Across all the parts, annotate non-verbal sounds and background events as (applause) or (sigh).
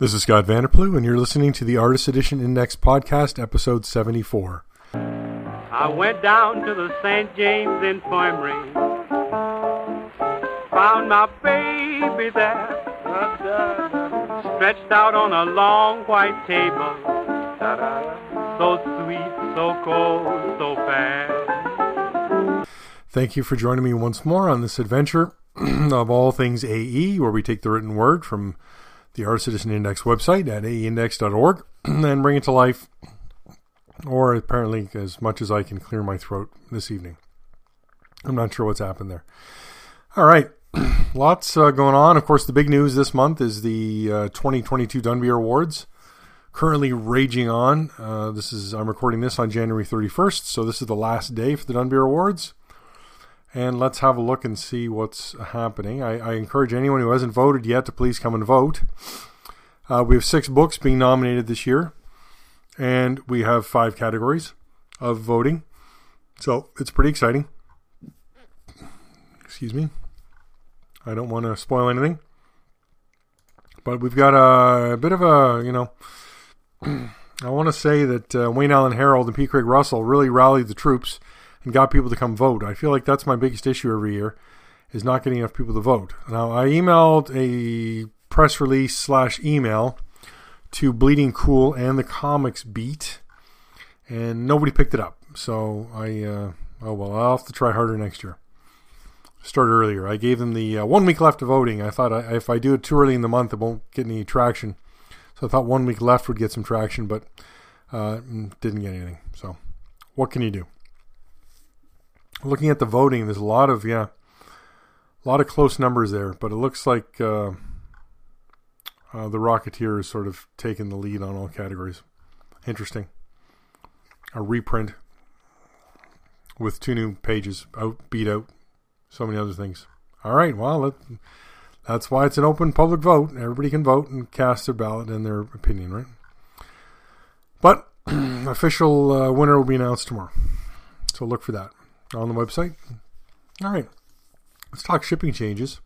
This is Scott VanderPloeg, and you're listening to the Artist Edition Index Podcast, episode 74. I went down to the St. James Infirmary, found my baby there, stretched out on a long white table, so sweet, so cold, so fast. Thank you for joining me once more on this adventure (clears throat) of all things AE, where we take the written word from the Art Edition Index website at aeindex.org (clears throat) and bring it to life, or apparently as much as I can clear my throat this evening. I'm not sure what's happened there. All right, (clears throat) lots uh, going on. Of course, the big news this month is the uh, 2022 Dunbier Awards, currently raging on. Uh, this is I'm recording this on January 31st, so this is the last day for the Dunbier Awards and let's have a look and see what's happening. I, I encourage anyone who hasn't voted yet to please come and vote. Uh, we have six books being nominated this year, and we have five categories of voting. So it's pretty exciting. Excuse me. I don't want to spoil anything. But we've got a, a bit of a, you know, (clears throat) I want to say that uh, Wayne Allen Harold and P. Craig Russell really rallied the troops and got people to come vote. I feel like that's my biggest issue every year is not getting enough people to vote. Now I emailed a press release slash email to Bleeding Cool and the Comics Beat, and nobody picked it up. So I uh, oh well, I'll have to try harder next year. Start earlier. I gave them the uh, one week left of voting. I thought I, if I do it too early in the month, it won't get any traction. So I thought one week left would get some traction, but uh, didn't get anything. So what can you do? Looking at the voting, there's a lot of yeah, a lot of close numbers there, but it looks like uh, uh, the Rocketeer is sort of taking the lead on all categories. Interesting. A reprint with two new pages out, beat out, so many other things. All right, well, that, that's why it's an open public vote. Everybody can vote and cast their ballot and their opinion, right? But (clears throat) official uh, winner will be announced tomorrow, so look for that on the website. All right, let's talk shipping changes.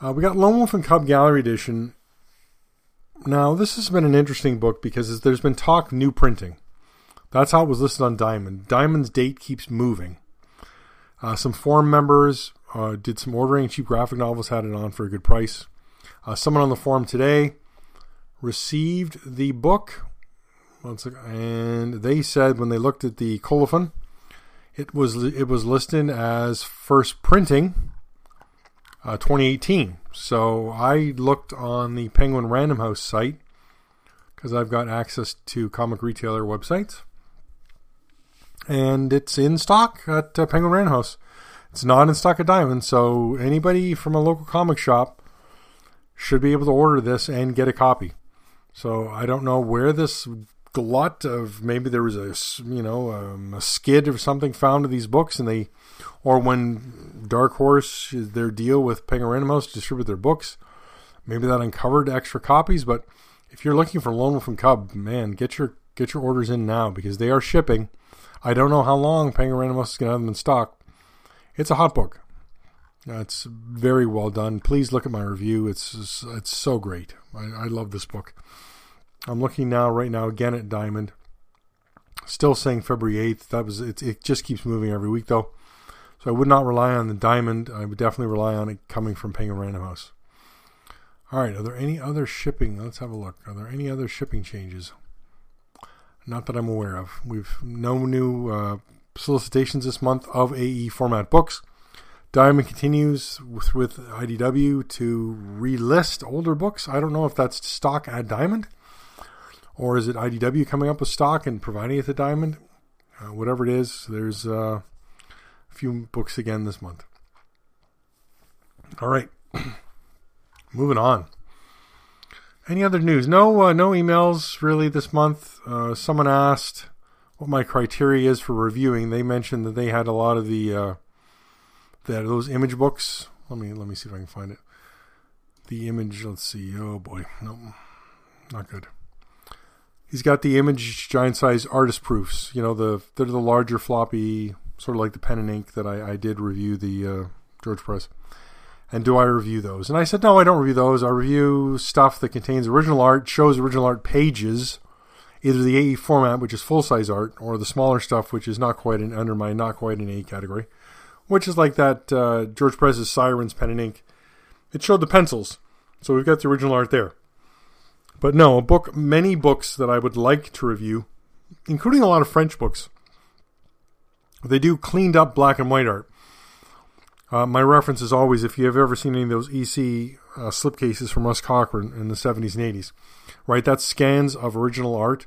Uh, we got Lone Wolf and Cub Gallery Edition. Now, this has been an interesting book because there's been talk new printing. That's how it was listed on Diamond. Diamond's date keeps moving. Uh, some forum members uh, did some ordering. Cheap graphic novels had it on for a good price. Uh, someone on the forum today received the book, and they said when they looked at the colophon, it was it was listed as first printing uh, 2018. So I looked on the Penguin Random House site because I've got access to comic retailer websites, and it's in stock at uh, Penguin Random House. It's not in stock at Diamond, so anybody from a local comic shop should be able to order this and get a copy. So I don't know where this glut of maybe there was a you know um, a skid or something found in these books, and they or when Dark Horse their deal with Penguin House to distribute their books, maybe that uncovered extra copies. But if you're looking for Lone Wolf and Cub, man, get your get your orders in now because they are shipping. I don't know how long Penguin House is going to have them in stock. It's a hot book. it's very well done. Please look at my review. It's it's so great. I, I love this book. I'm looking now, right now, again at Diamond. Still saying February 8th. That was it. It just keeps moving every week, though. So I would not rely on the Diamond. I would definitely rely on it coming from Penguin Random House. All right. Are there any other shipping? Let's have a look. Are there any other shipping changes? Not that I'm aware of. We've no new uh, solicitations this month of AE format books. Diamond continues with, with IDW to relist older books. I don't know if that's stock at Diamond or is it IDW coming up with stock and providing it to Diamond? Uh, whatever it is, there's uh, a few books again this month. All right, (clears throat) moving on. Any other news? No, uh, no emails really this month. Uh, someone asked what my criteria is for reviewing. They mentioned that they had a lot of the uh, that those image books. Let me let me see if I can find it. The image. Let's see. Oh boy, no, not good. He's got the image giant size artist proofs. You know, the they're the larger floppy, sort of like the pen and ink that I, I did review the uh, George Pérez. And do I review those? And I said, no, I don't review those. I review stuff that contains original art, shows original art pages, either the AE format, which is full size art, or the smaller stuff, which is not quite an, under my not quite an AE category, which is like that uh, George Pérez's Sirens pen and ink. It showed the pencils, so we've got the original art there. But no, a book, many books that I would like to review, including a lot of French books. They do cleaned up black and white art. Uh, my reference is always if you have ever seen any of those EC uh, slipcases from Russ Cochran in the 70s and 80s, right? That's scans of original art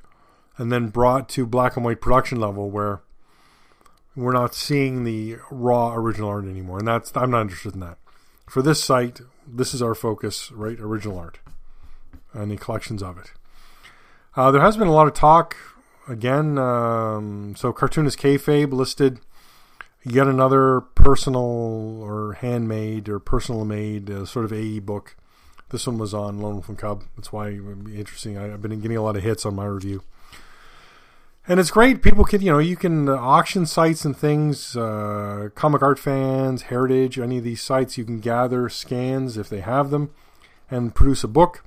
and then brought to black and white production level where we're not seeing the raw original art anymore. And that's, I'm not interested in that. For this site, this is our focus, right? Original art the collections of it. Uh, there has been a lot of talk again. Um, so, cartoonist kayfabe listed yet another personal or handmade or personal made uh, sort of AE book. This one was on Lone Wolf and Cub. That's why it would be interesting. I, have been getting a lot of hits on my review. And it's great. People can, you know, you can uh, auction sites and things, uh, comic art fans, heritage, any of these sites, you can gather scans if they have them and produce a book.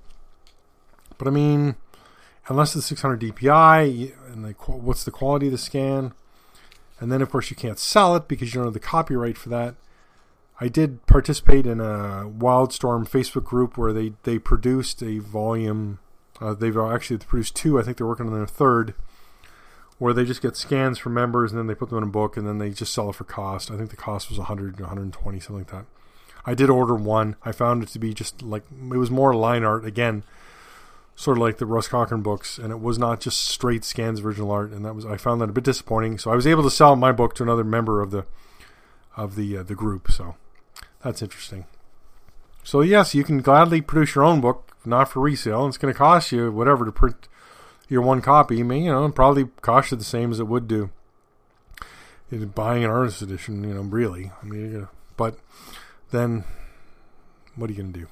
But I mean, unless it's 600 DPI, and the, what's the quality of the scan? And then, of course, you can't sell it because you don't have the copyright for that. I did participate in a Wildstorm Facebook group where they, they produced a volume. Uh, they've actually produced two. I think they're working on their third, where they just get scans from members and then they put them in a book and then they just sell it for cost. I think the cost was 100, 120, something like that. I did order one. I found it to be just like it was more line art again sort of like the Russ Cochran books, and it was not just straight scans of original art, and that was I found that a bit disappointing. So I was able to sell my book to another member of the of the uh, the group. So that's interesting. So yes, you can gladly produce your own book, not for resale. It's going to cost you whatever to print your one copy. I mean, you know, probably cost you the same as it would do in buying an artist edition. You know, really. I mean, but then what are you going to do?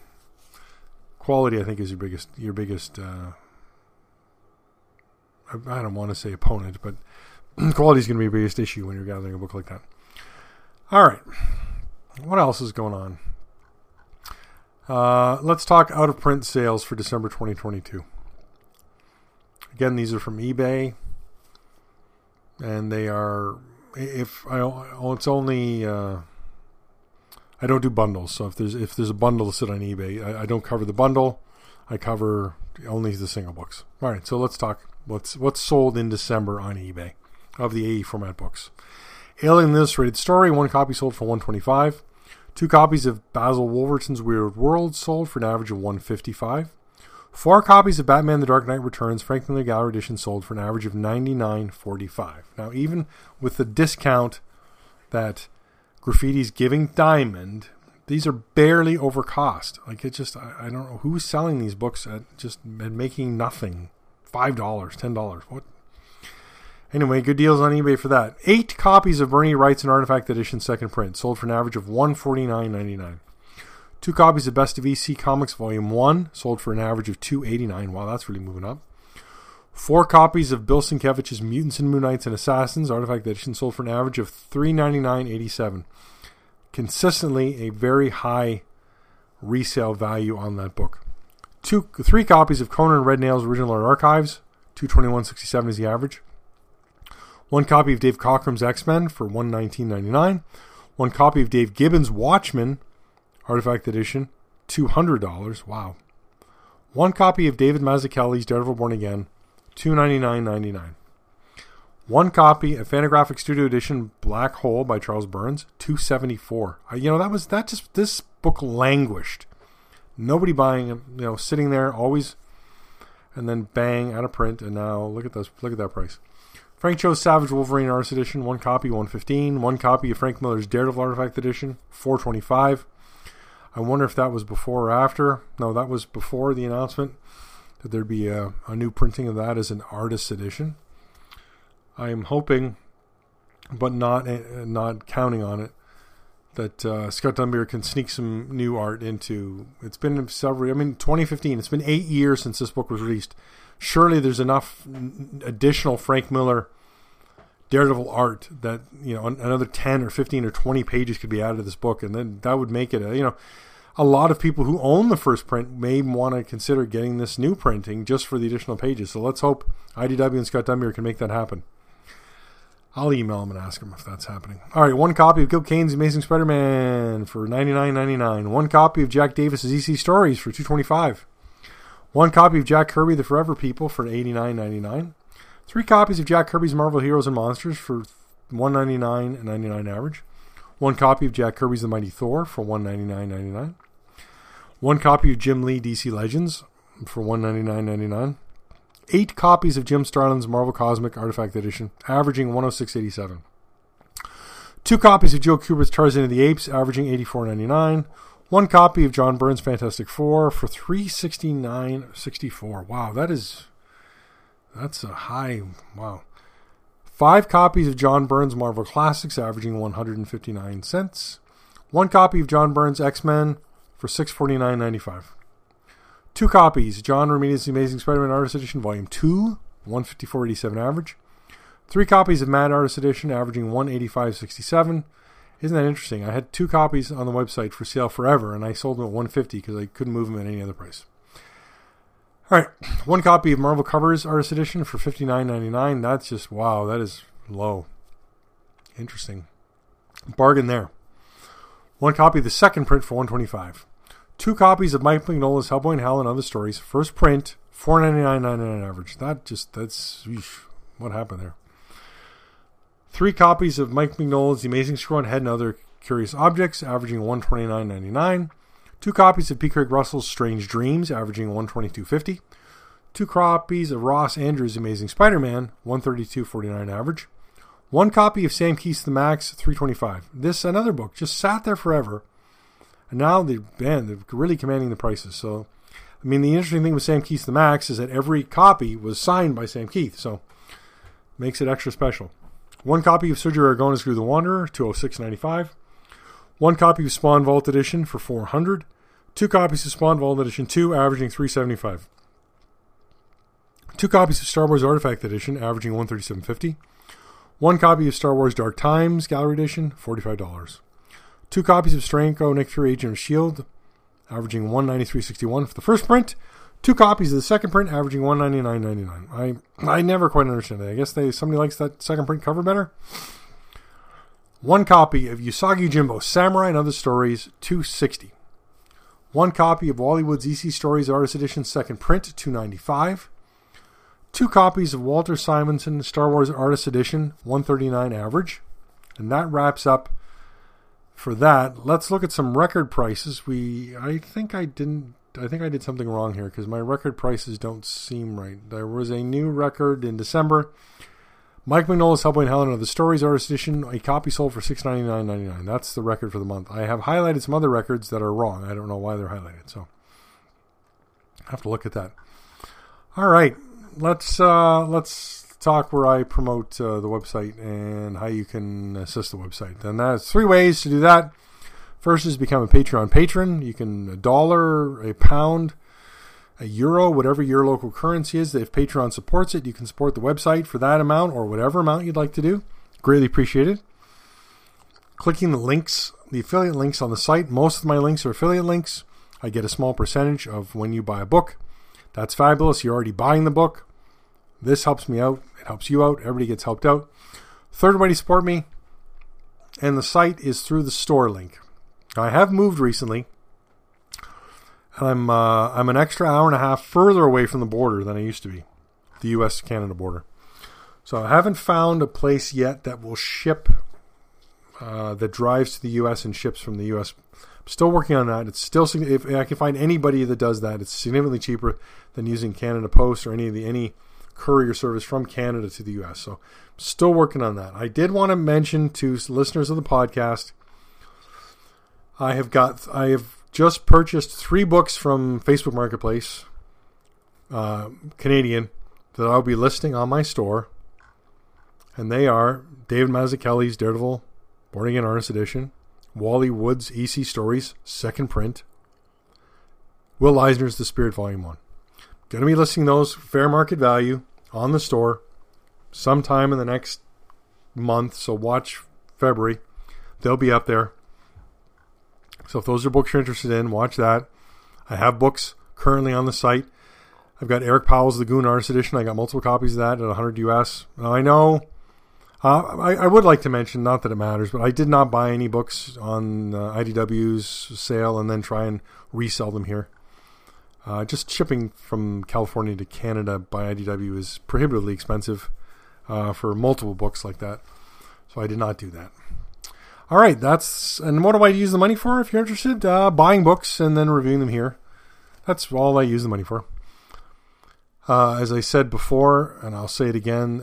Quality I think is your biggest your biggest uh, I, don't want to say opponent, but (clears throat) quality is going to be your biggest issue when you're gathering a book like that. All right, what else is going on? Uh, let's talk out of print sales for December 2022. Again, these are from eBay, and they are if I oh, it's only. Uh, I don't do bundles. So if there's if there's a bundle to sit on eBay, I, I don't cover the bundle. I cover only the single books. All right, so let's talk what's what's sold in December on eBay of the AE format books. Alien Illustrated Story, one copy sold for 125. Two copies of Basil Wolverton's Weird World sold for an average of 155. Four copies of Batman The Dark Knight Returns Frank Miller Gallery Edition sold for an average of 99.45. Now, even with the discount that Graphitti's giving Diamond. These are barely over cost. Like it just, I, I don't know who's selling these books at just at making nothing. Five dollars, ten dollars. What? Anyway, good deals on eBay for that. Eight copies of Bernie Wright's an Artifact Edition second print sold for an average of one forty nine ninety nine. Two copies of Best of EC Comics Volume One sold for an average of two eighty nine. Wow, that's really moving up. Four copies of Bill Sienkiewicz's Mutants and Moon Knights and Assassins Artifact Edition sold for an average of three ninety nine eighty seven consistently a very high resale value on that book. Two, three copies of Conan Red Nail's Original Art Archives, two twenty one sixty seven is the average. One copy of Dave Cockrum's X Men for one nineteen ninety nine. One copy of Dave Gibbons' Watchmen Artifact Edition, two hundred dollars. Wow. One copy of David Mazzucchelli's Daredevil Born Again, two ninety nine ninety nine. One copy, a Fantagraphic Studio Edition, Black Hole by Charles Burns, two seventy four. You know that was that just this book languished. Nobody buying it. You know, sitting there always, and then bang out of print. And now look at this. Look at that price. Frank Cho's Savage Wolverine Artist Edition, one copy, one fifteen. One copy of Frank Miller's Daredevil Artifact Edition, four twenty five. I wonder if that was before or after. No, that was before the announcement that there'd be a, a new printing of that as an artist edition. I am hoping, but not uh, not counting on it, that uh, Scott Dunbier can sneak some new art into. It's been several. I mean, 2015. It's been eight years since this book was released. Surely there's enough additional Frank Miller Daredevil art that you know another 10 or 15 or 20 pages could be added to this book, and then that would make it a you know a lot of people who own the first print may want to consider getting this new printing just for the additional pages. So let's hope IDW and Scott Dunbier can make that happen. I'll email him and ask him if that's happening. All right, one copy of Gil Kane's Amazing Spider-Man for ninety nine ninety nine. One copy of Jack Davis's EC Stories for two twenty five. One copy of Jack Kirby The Forever People for eighty nine ninety nine. Three copies of Jack Kirby's Marvel Heroes and Monsters for one ninety nine and ninety nine average. One copy of Jack Kirby's The Mighty Thor for one ninety nine ninety nine. One copy of Jim Lee DC Legends for one ninety nine ninety nine eight copies of Jim Starlin's Marvel Cosmic Artifact Edition, averaging 106.87. Two copies of Joe Kubert's Tarzan of the Apes, averaging 84.99. One copy of John Byrne's Fantastic Four for 369.64. Wow, that is that's a high. Wow. Five copies of John Byrne's Marvel Classics, averaging 159 cents. One copy of John Byrne's X Men for 649.95. Two copies John Romita's Amazing Spider Man Artist Edition, Volume 2, 154.87 average. Three copies of Mad Artist Edition, averaging 185.67. Isn't that interesting? I had two copies on the website for sale forever, and I sold them at 150 because I couldn't move them at any other price. All right, one copy of Marvel Covers Artist Edition for 59.99. That's just wow, that is low. Interesting. Bargain there. One copy of the second print for 125. Two copies of Mike Mignola's Hellboy and Hell and Other Stories. First print, four ninety nine ninety nine average. That just that's what happened there. Three copies of Mike Mignola's The Amazing Screw on Head and Other Curious Objects, averaging one twenty nine ninety nine. Two copies of P. Craig Russell's Strange Dreams, averaging one twenty two fifty. Two copies of Ross Andru's Amazing Spider Man, one thirty two forty nine average. One copy of Sam Kieth's The Maxx, three twenty five. This another book just sat there forever and now they man, they're really commanding the prices. So, I mean, the interesting thing with Sam Kieth's The Maxx is that every copy was signed by Sam Kieth, so makes it extra special. One copy of Sergio Aragonés Groo the Wanderer, two oh six ninety five. One copy of Spawn Vault Edition for four hundred. Two copies of Spawn Vault Edition two, averaging three seventy five. Two copies of Star Wars Artifact Edition, averaging one thirty seven fifty. One copy of Star Wars Dark Times Gallery Edition, forty five dollars. Two copies of Steranko Nick Fury Agent of S.H.I.E.L.D., averaging 193.61 for the first print. Two copies of the second print, averaging 199.99. I I never quite understand that. I guess they somebody likes that second print cover better. One copy of Usagi Yojimbo Samurai and Other Stories, 260. One copy of Wally Wood's EC Stories Artist Edition second print, 295. Two copies of Walter Simonson Star Wars Artist Edition, 139 average. And that wraps up for that, let's look at some record prices. We, I think I didn't, I think I did something wrong here because my record prices don't seem right. There was a new record in December. Mike Mignola's Hellboy and Hell and Other Stories Artist Edition. A copy sold for six ninety nine ninety nine. That's the record for the month. I have highlighted some other records that are wrong. I don't know why they're highlighted. So I have to look at that. All right, let's uh, let's talk where I promote uh, the website and how you can assist the website. And that's three ways to do that. First is become a Patreon patron. You can a dollar, a pound, a euro, whatever your local currency is. If Patreon supports it, you can support the website for that amount or whatever amount you'd like to do. Greatly appreciated. Clicking the links, the affiliate links on the site. Most of my links are affiliate links. I get a small percentage of when you buy a book. That's fabulous. You're already buying the book. This helps me out. It helps you out. Everybody gets helped out. Third way to support me, and the site is through the store link. I have moved recently, and I'm uh, I'm an extra hour and a half further away from the border than I used to be, the U.S. Canada border. So I haven't found a place yet that will ship uh, that drives to the U.S. and ships from the U.S. I'm still working on that. It's still if I can find anybody that does that, it's significantly cheaper than using Canada Post or any of the any courier service from Canada to the US. So, still working on that. I did want to mention to listeners of the podcast I have got I have just purchased three books from Facebook Marketplace, uh, Canadian, that I'll be listing on my store. And they are David Mazzucchelli's Daredevil Born Again Artist Edition, Wally Wood's EC Stories, second print, Will Eisner's The Spirit Volume 1. Going to be listing those fair market value on the store sometime in the next month. So watch February. They'll be up there. So if those are books you're interested in, watch that. I have books currently on the site. I've got Eric Powell's The Goon Artist Edition. I got multiple copies of that at 100 US. Now I know uh, I, I, would like to mention, not that it matters, but I did not buy any books on uh, IDW's sale and then try and resell them here. Uh, just shipping from California to Canada by IDW is prohibitively expensive uh, for multiple books like that. So I did not do that. All right, that's and what do I use the money for? If you're interested, uh, buying books and then reviewing them here. That's all I use the money for. Uh, as I said before, and I'll say it again,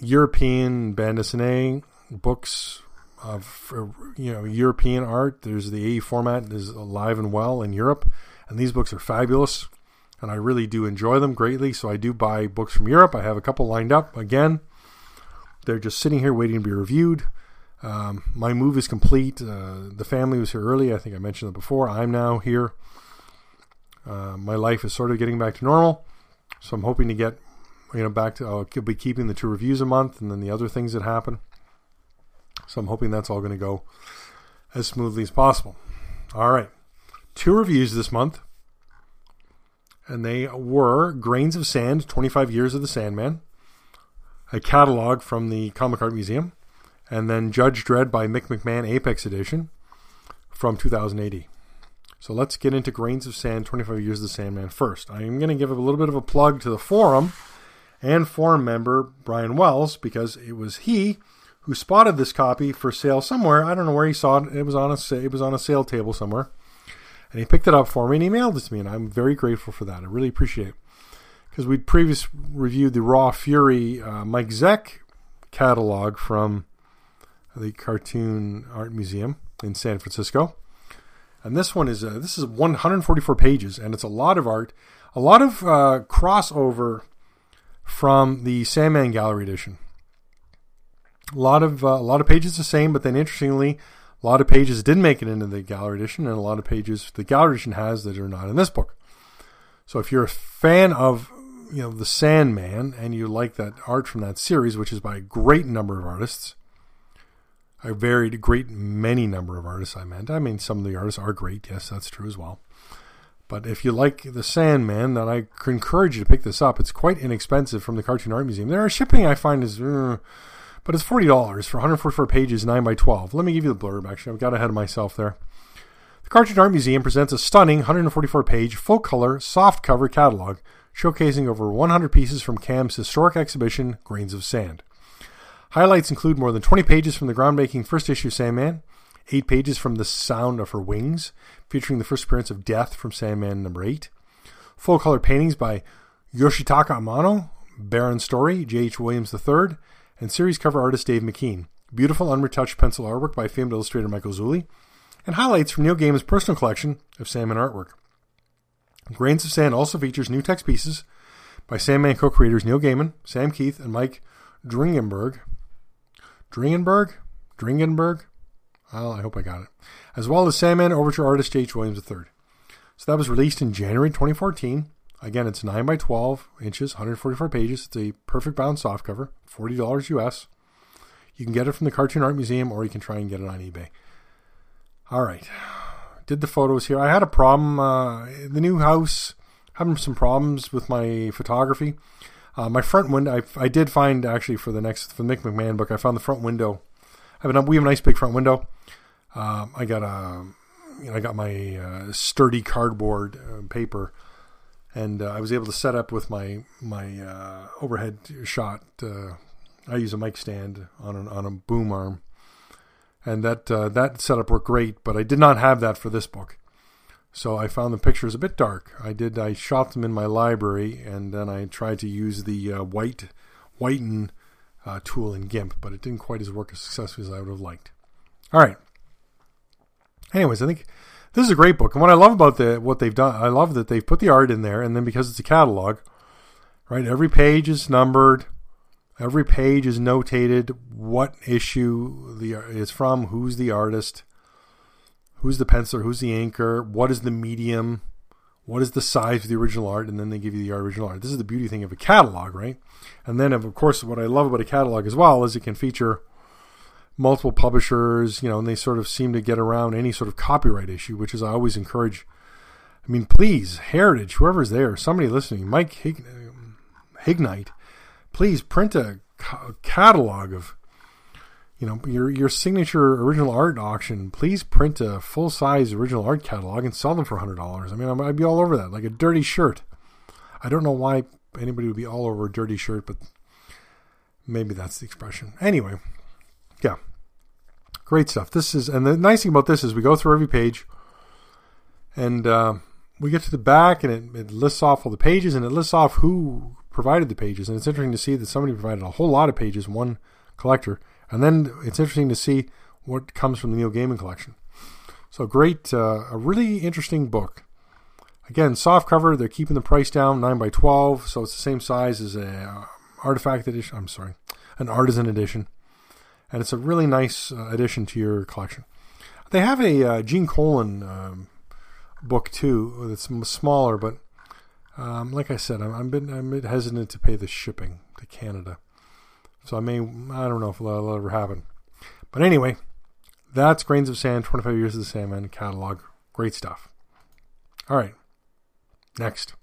European bande dessinée books of you know European art. There's the AE format is alive and well in Europe, and these books are fabulous, and I really do enjoy them greatly. So I do buy books from Europe. I have a couple lined up again. They're just sitting here waiting to be reviewed. Um, my move is complete. Uh, the family was here early. I think I mentioned it before. I'm now here. Uh, my life is sort of getting back to normal, so I'm hoping to get you know, back to I'll be keeping the two reviews a month, and then the other things that happen. So I'm hoping that's all going to go as smoothly as possible. All right, two reviews this month, and they were Grains of Sand: 25 Years of the Sandman, a catalog from the Comic Art Museum, and then Judge Dredd by Mick McMahon Apex Edition from 2080. So let's get into Grains of Sand 25 Years of the Sandman first. I'm going to give a little bit of a plug to the forum and forum member Brian Wells because it was he who spotted this copy for sale somewhere. I don't know where he saw it. It was on a it was on a sale table somewhere, and he picked it up for me and he mailed it to me, and I'm very grateful for that. I really appreciate it because we'd previously reviewed the Raw Fury uh, Mike Zeck catalog from the Cartoon Art Museum in San Francisco. And this one is uh, this is 144 pages, and it's a lot of art, a lot of uh, crossover from the Sandman Gallery edition. A lot of uh, a lot of pages the same, but then interestingly, a lot of pages didn't make it into the Gallery edition, and a lot of pages the Gallery edition has that are not in this book. So if you're a fan of you know the Sandman and you like that art from that series, which is by a great number of artists, a very great many number of artists. I meant. I mean, some of the artists are great. Yes, that's true as well. But if you like the Sandman, then I encourage you to pick this up. It's quite inexpensive from the Cartoon Art Museum. There are shipping I find is, uh, but it's forty dollars for 144 pages, nine by 12. Let me give you the blurb. Actually, I've got ahead of myself there. The Cartoon Art Museum presents a stunning 144 page full color soft cover catalog showcasing over 100 pieces from CAM's historic exhibition, Grains of Sand. Highlights include more than 20 pages from the groundbreaking first issue Sandman, eight pages from The Sound of Her Wings, featuring the first appearance of Death from Sandman number 8. Full color paintings by Yoshitaka Amano, Barron Storey, J.H. Williams III, and series cover artist Dave McKean. Beautiful unretouched pencil artwork by famed illustrator Michael Zulli, and highlights from Neil Gaiman's personal collection of Sandman artwork. Grains of Sand also features new text pieces by Sandman co-creators Neil Gaiman, Sam Kieth, and Mike Dringenberg. Dringenberg? Dringenberg? Well, I hope I got it. As well as Sandman Overture artist J.H. Williams III. So that was released in January 2014. Again, it's 9 by 12 inches, 144 pages. It's a perfect bound softcover, $40 US. You can get it from the Cartoon Art Museum or you can try and get it on eBay. All right. Did the photos here. I had a problem. Uh, the new house, having some problems with my photography. Uh, my front window, I, I did find actually for the next, for the Mick McMahon book, I found the front window I have a, we have a nice big front window. Um, I got a, you know, I got my uh, sturdy cardboard uh, paper, and uh, I was able to set up with my my uh, overhead shot. Uh, I use a mic stand on an, on a boom arm, and that uh, that setup worked great. But I did not have that for this book, so I found the pictures a bit dark. I did I shot them in my library, and then I tried to use the white whiten uh, tool in GIMP, but it didn't quite as work as successfully as I would have liked. All right. Anyways, I think this is a great book, and what I love about the what they've done, I love that they've put the art in there, and then because it's a catalog, right? Every page is numbered, every page is notated what issue the is from, who's the artist, who's the penciler, who's the inker, what is the medium, what is the size of the original art, and then they give you the original art. This is the beauty thing of a catalog, right? And then, of course, what I love about a catalog as well is it can feature multiple publishers, you know, and they sort of seem to get around any sort of copyright issue, which is I always encourage. I mean, please, Heritage, whoever's there, somebody listening, Mike Hig- Hignite, please print a ca- catalog of, you know, your your signature original art auction. Please print a full size original art catalog and sell them for hundred dollars. I mean, I'd be all over that, like a dirty shirt. I don't know why anybody would be all over a dirty shirt, but maybe that's the expression. Anyway, yeah, great stuff. This is, and the nice thing about this is we go through every page, and uh, we get to the back, and it, it lists off all the pages, and it lists off who provided the pages. And it's interesting to see that somebody provided a whole lot of pages, one collector, and then it's interesting to see what comes from the Neil Gaiman collection. So great, uh, a really interesting book. Again, soft cover. They're keeping the price down, nine by twelve, so it's the same size as a uh, artifact edition. I'm sorry, an artisan edition, and it's a really nice uh, addition to your collection. They have a uh, Gene Colan um, book too. That's smaller, but um, like I said, I'm, I'm, bit, I'm a bit hesitant to pay the shipping to Canada, so I may I don't know if that'll ever happen. But anyway, that's Grains of Sand, 25 Years of the Sandman catalog. Great stuff. All right. Next.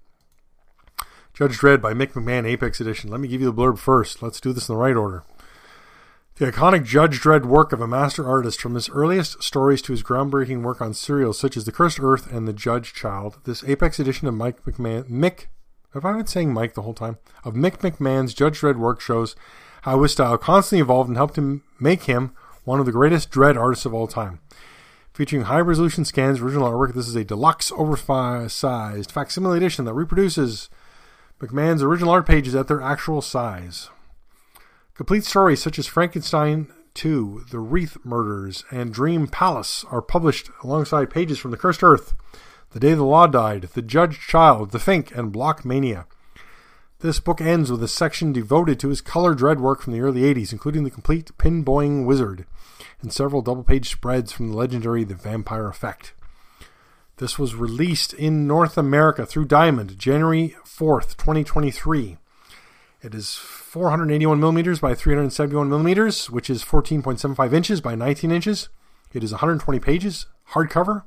Judge Dredd by Mick McMahon Apex Edition. Let me give you the blurb first. Let's do this in the right order. The iconic Judge Dredd work of a master artist from his earliest stories to his groundbreaking work on serials such as The Cursed Earth and The Judge Child, this Apex edition of Mike McMahon, Mick, have I been saying Mike the whole time? Of Mick McMahon's Judge Dredd work shows how his style constantly evolved and helped him make him one of the greatest Dredd artists of all time. Featuring high resolution scans, original artwork, this is a deluxe, oversized facsimile edition that reproduces McMahon's original art pages at their actual size. Complete stories such as Frankenstein 2, The Wreath Murders, and Dream Palace are published alongside pages from The Cursed Earth, The Day the Law Died, The Judge Child, The Fink, and Block Mania. This book ends with a section devoted to his color Dredd work from the early 80s, including the complete Pinboing Wizard and several double page spreads from the legendary The Vampire Effect. This was released in North America through Diamond January 4th, 2023. It is 481 millimeters by 371 millimeters, which is 14.75 inches by 19 inches. It is 120 pages, hardcover,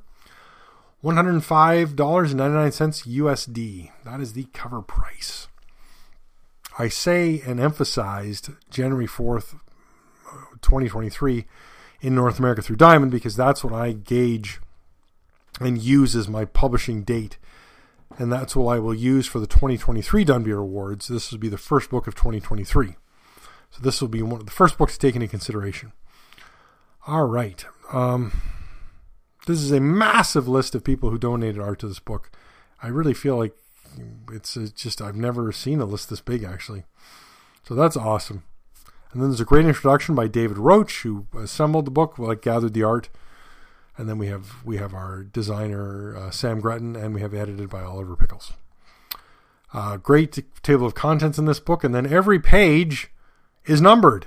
$105.99 USD. That is the cover price. I say and emphasized January 4th, 2023 in North America through Diamond because that's what I gauge and use as my publishing date. And that's what I will use for the 2023 Dunbier Awards. This will be the first book of 2023. So this will be one of the first books to take into consideration. All right. Um, this is a massive list of people who donated art to this book. I really feel like it's just, I've never seen a list this big, actually. So that's awesome. And then there's a great introduction by David Roach, who assembled the book, like gathered the art. And then we have we have our designer uh, Sam Gretton, and we have edited by Oliver Pickles. Uh, great table of contents in this book, and then every page is numbered,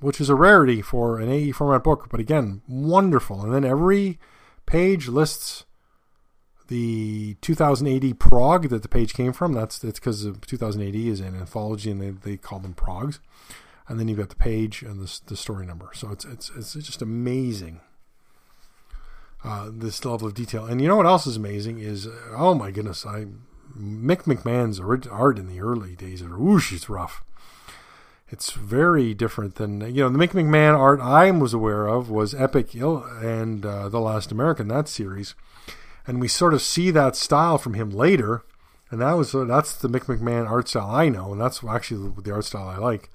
which is a rarity for an AE format book. But again, wonderful. And then every page lists the 2000 AD prog that the page came from. That's that's because 2000 AD is an anthology, and they, they call them progs and then you've got the page and the, the story number. So it's it's it's just amazing. Uh, this level of detail, and you know what else is amazing is oh my goodness, I Mick McMahon's art in the early days of whoosh, it's rough. It's very different than you know the Mick McMahon art I was aware of was Epic and uh, the Last American that series, and we sort of see that style from him later, and that was that's the Mick McMahon art style I know, and that's actually the art style I like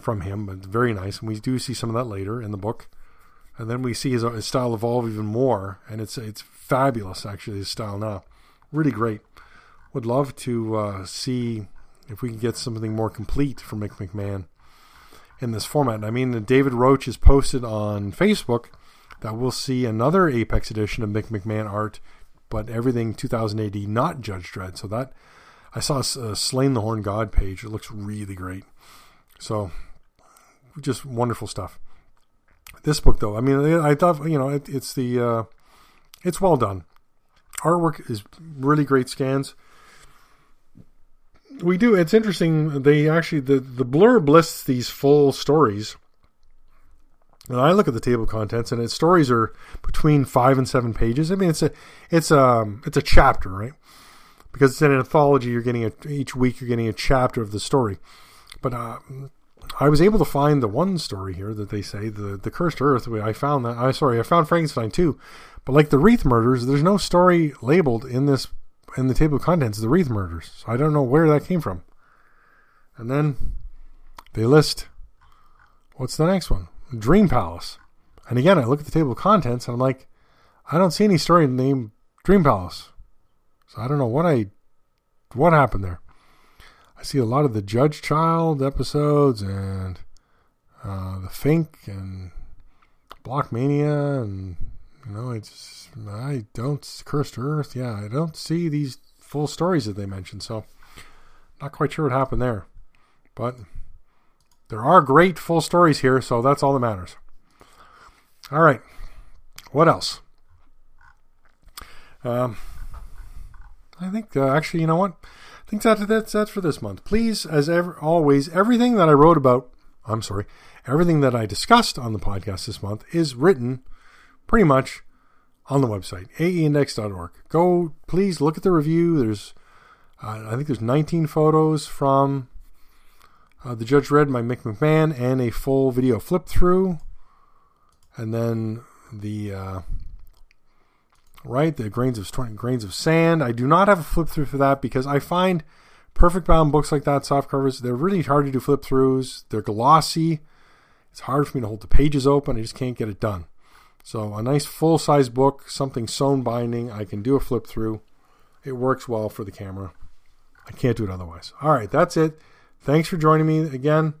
from him, but very nice. And we do see some of that later in the book. And then we see his, his style evolve even more, and it's it's fabulous actually. His style now, really great. Would love to uh, see if we can get something more complete from Mick McMahon in this format. I mean, David Roach has posted on Facebook that we'll see another Apex edition of Mick McMahon art, but everything 2000 AD, not Judge Dredd. So that I saw a Sláine the Horn God page. It looks really great. So just wonderful stuff. This book, though, I mean, I thought you know it, it's the uh, it's well done. Artwork is really great scans. We do. It's interesting. They actually the the blurb lists these full stories, And I look at the table of contents, and its stories are between five and seven pages. I mean, it's a it's a it's a chapter, right? Because it's an anthology. You're getting a, each week. You're getting a chapter of the story. But uh, I was able to find the one story here that they say the the cursed earth. I found that. I sorry, I found Frankenstein too. But like the Wreath murders, there's no story labeled in this in the table of contents. The Wreath murders. So I don't know where that came from. And then they list what's the next one? Dream Palace. And again, I look at the table of contents and I'm like, I don't see any story named Dream Palace. So I don't know what I what happened there. I see a lot of the Judge Child episodes and uh, the Fink and Blockmania and you know it's I don't Cursed Earth. Yeah, I don't see these full stories that they mentioned. So not quite sure what happened there, but there are great full stories here, so that's all that matters. All right. What else? Um, I think uh, actually, you know what? I think that, that's that's for this month. Please, as ever, always, everything that I wrote about, I'm sorry, everything that I discussed on the podcast this month is written pretty much on the website aeindex.org. Go, please look at the review. There's, uh, I think there's 19 photos from uh, the Judge Dredd by Mick McMahon and a full video flip through, and then the uh, right the grains of grains of sand. I do not have a flip through for that because I find perfect bound books like that soft covers they're really hard to do flip throughs. They're glossy. It's hard for me to hold the pages open. I just can't get it done. So a nice full size book, something sewn binding, I can do a flip through. It works well for the camera. I can't do it otherwise. All right, that's it. Thanks for joining me again.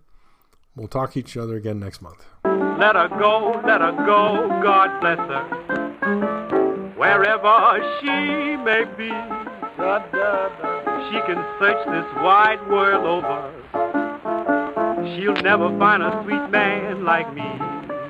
We'll talk to each other again next month. Let her go, let her go, God bless her. Wherever she may be, she can search this wide world over. She'll never find a sweet man like me.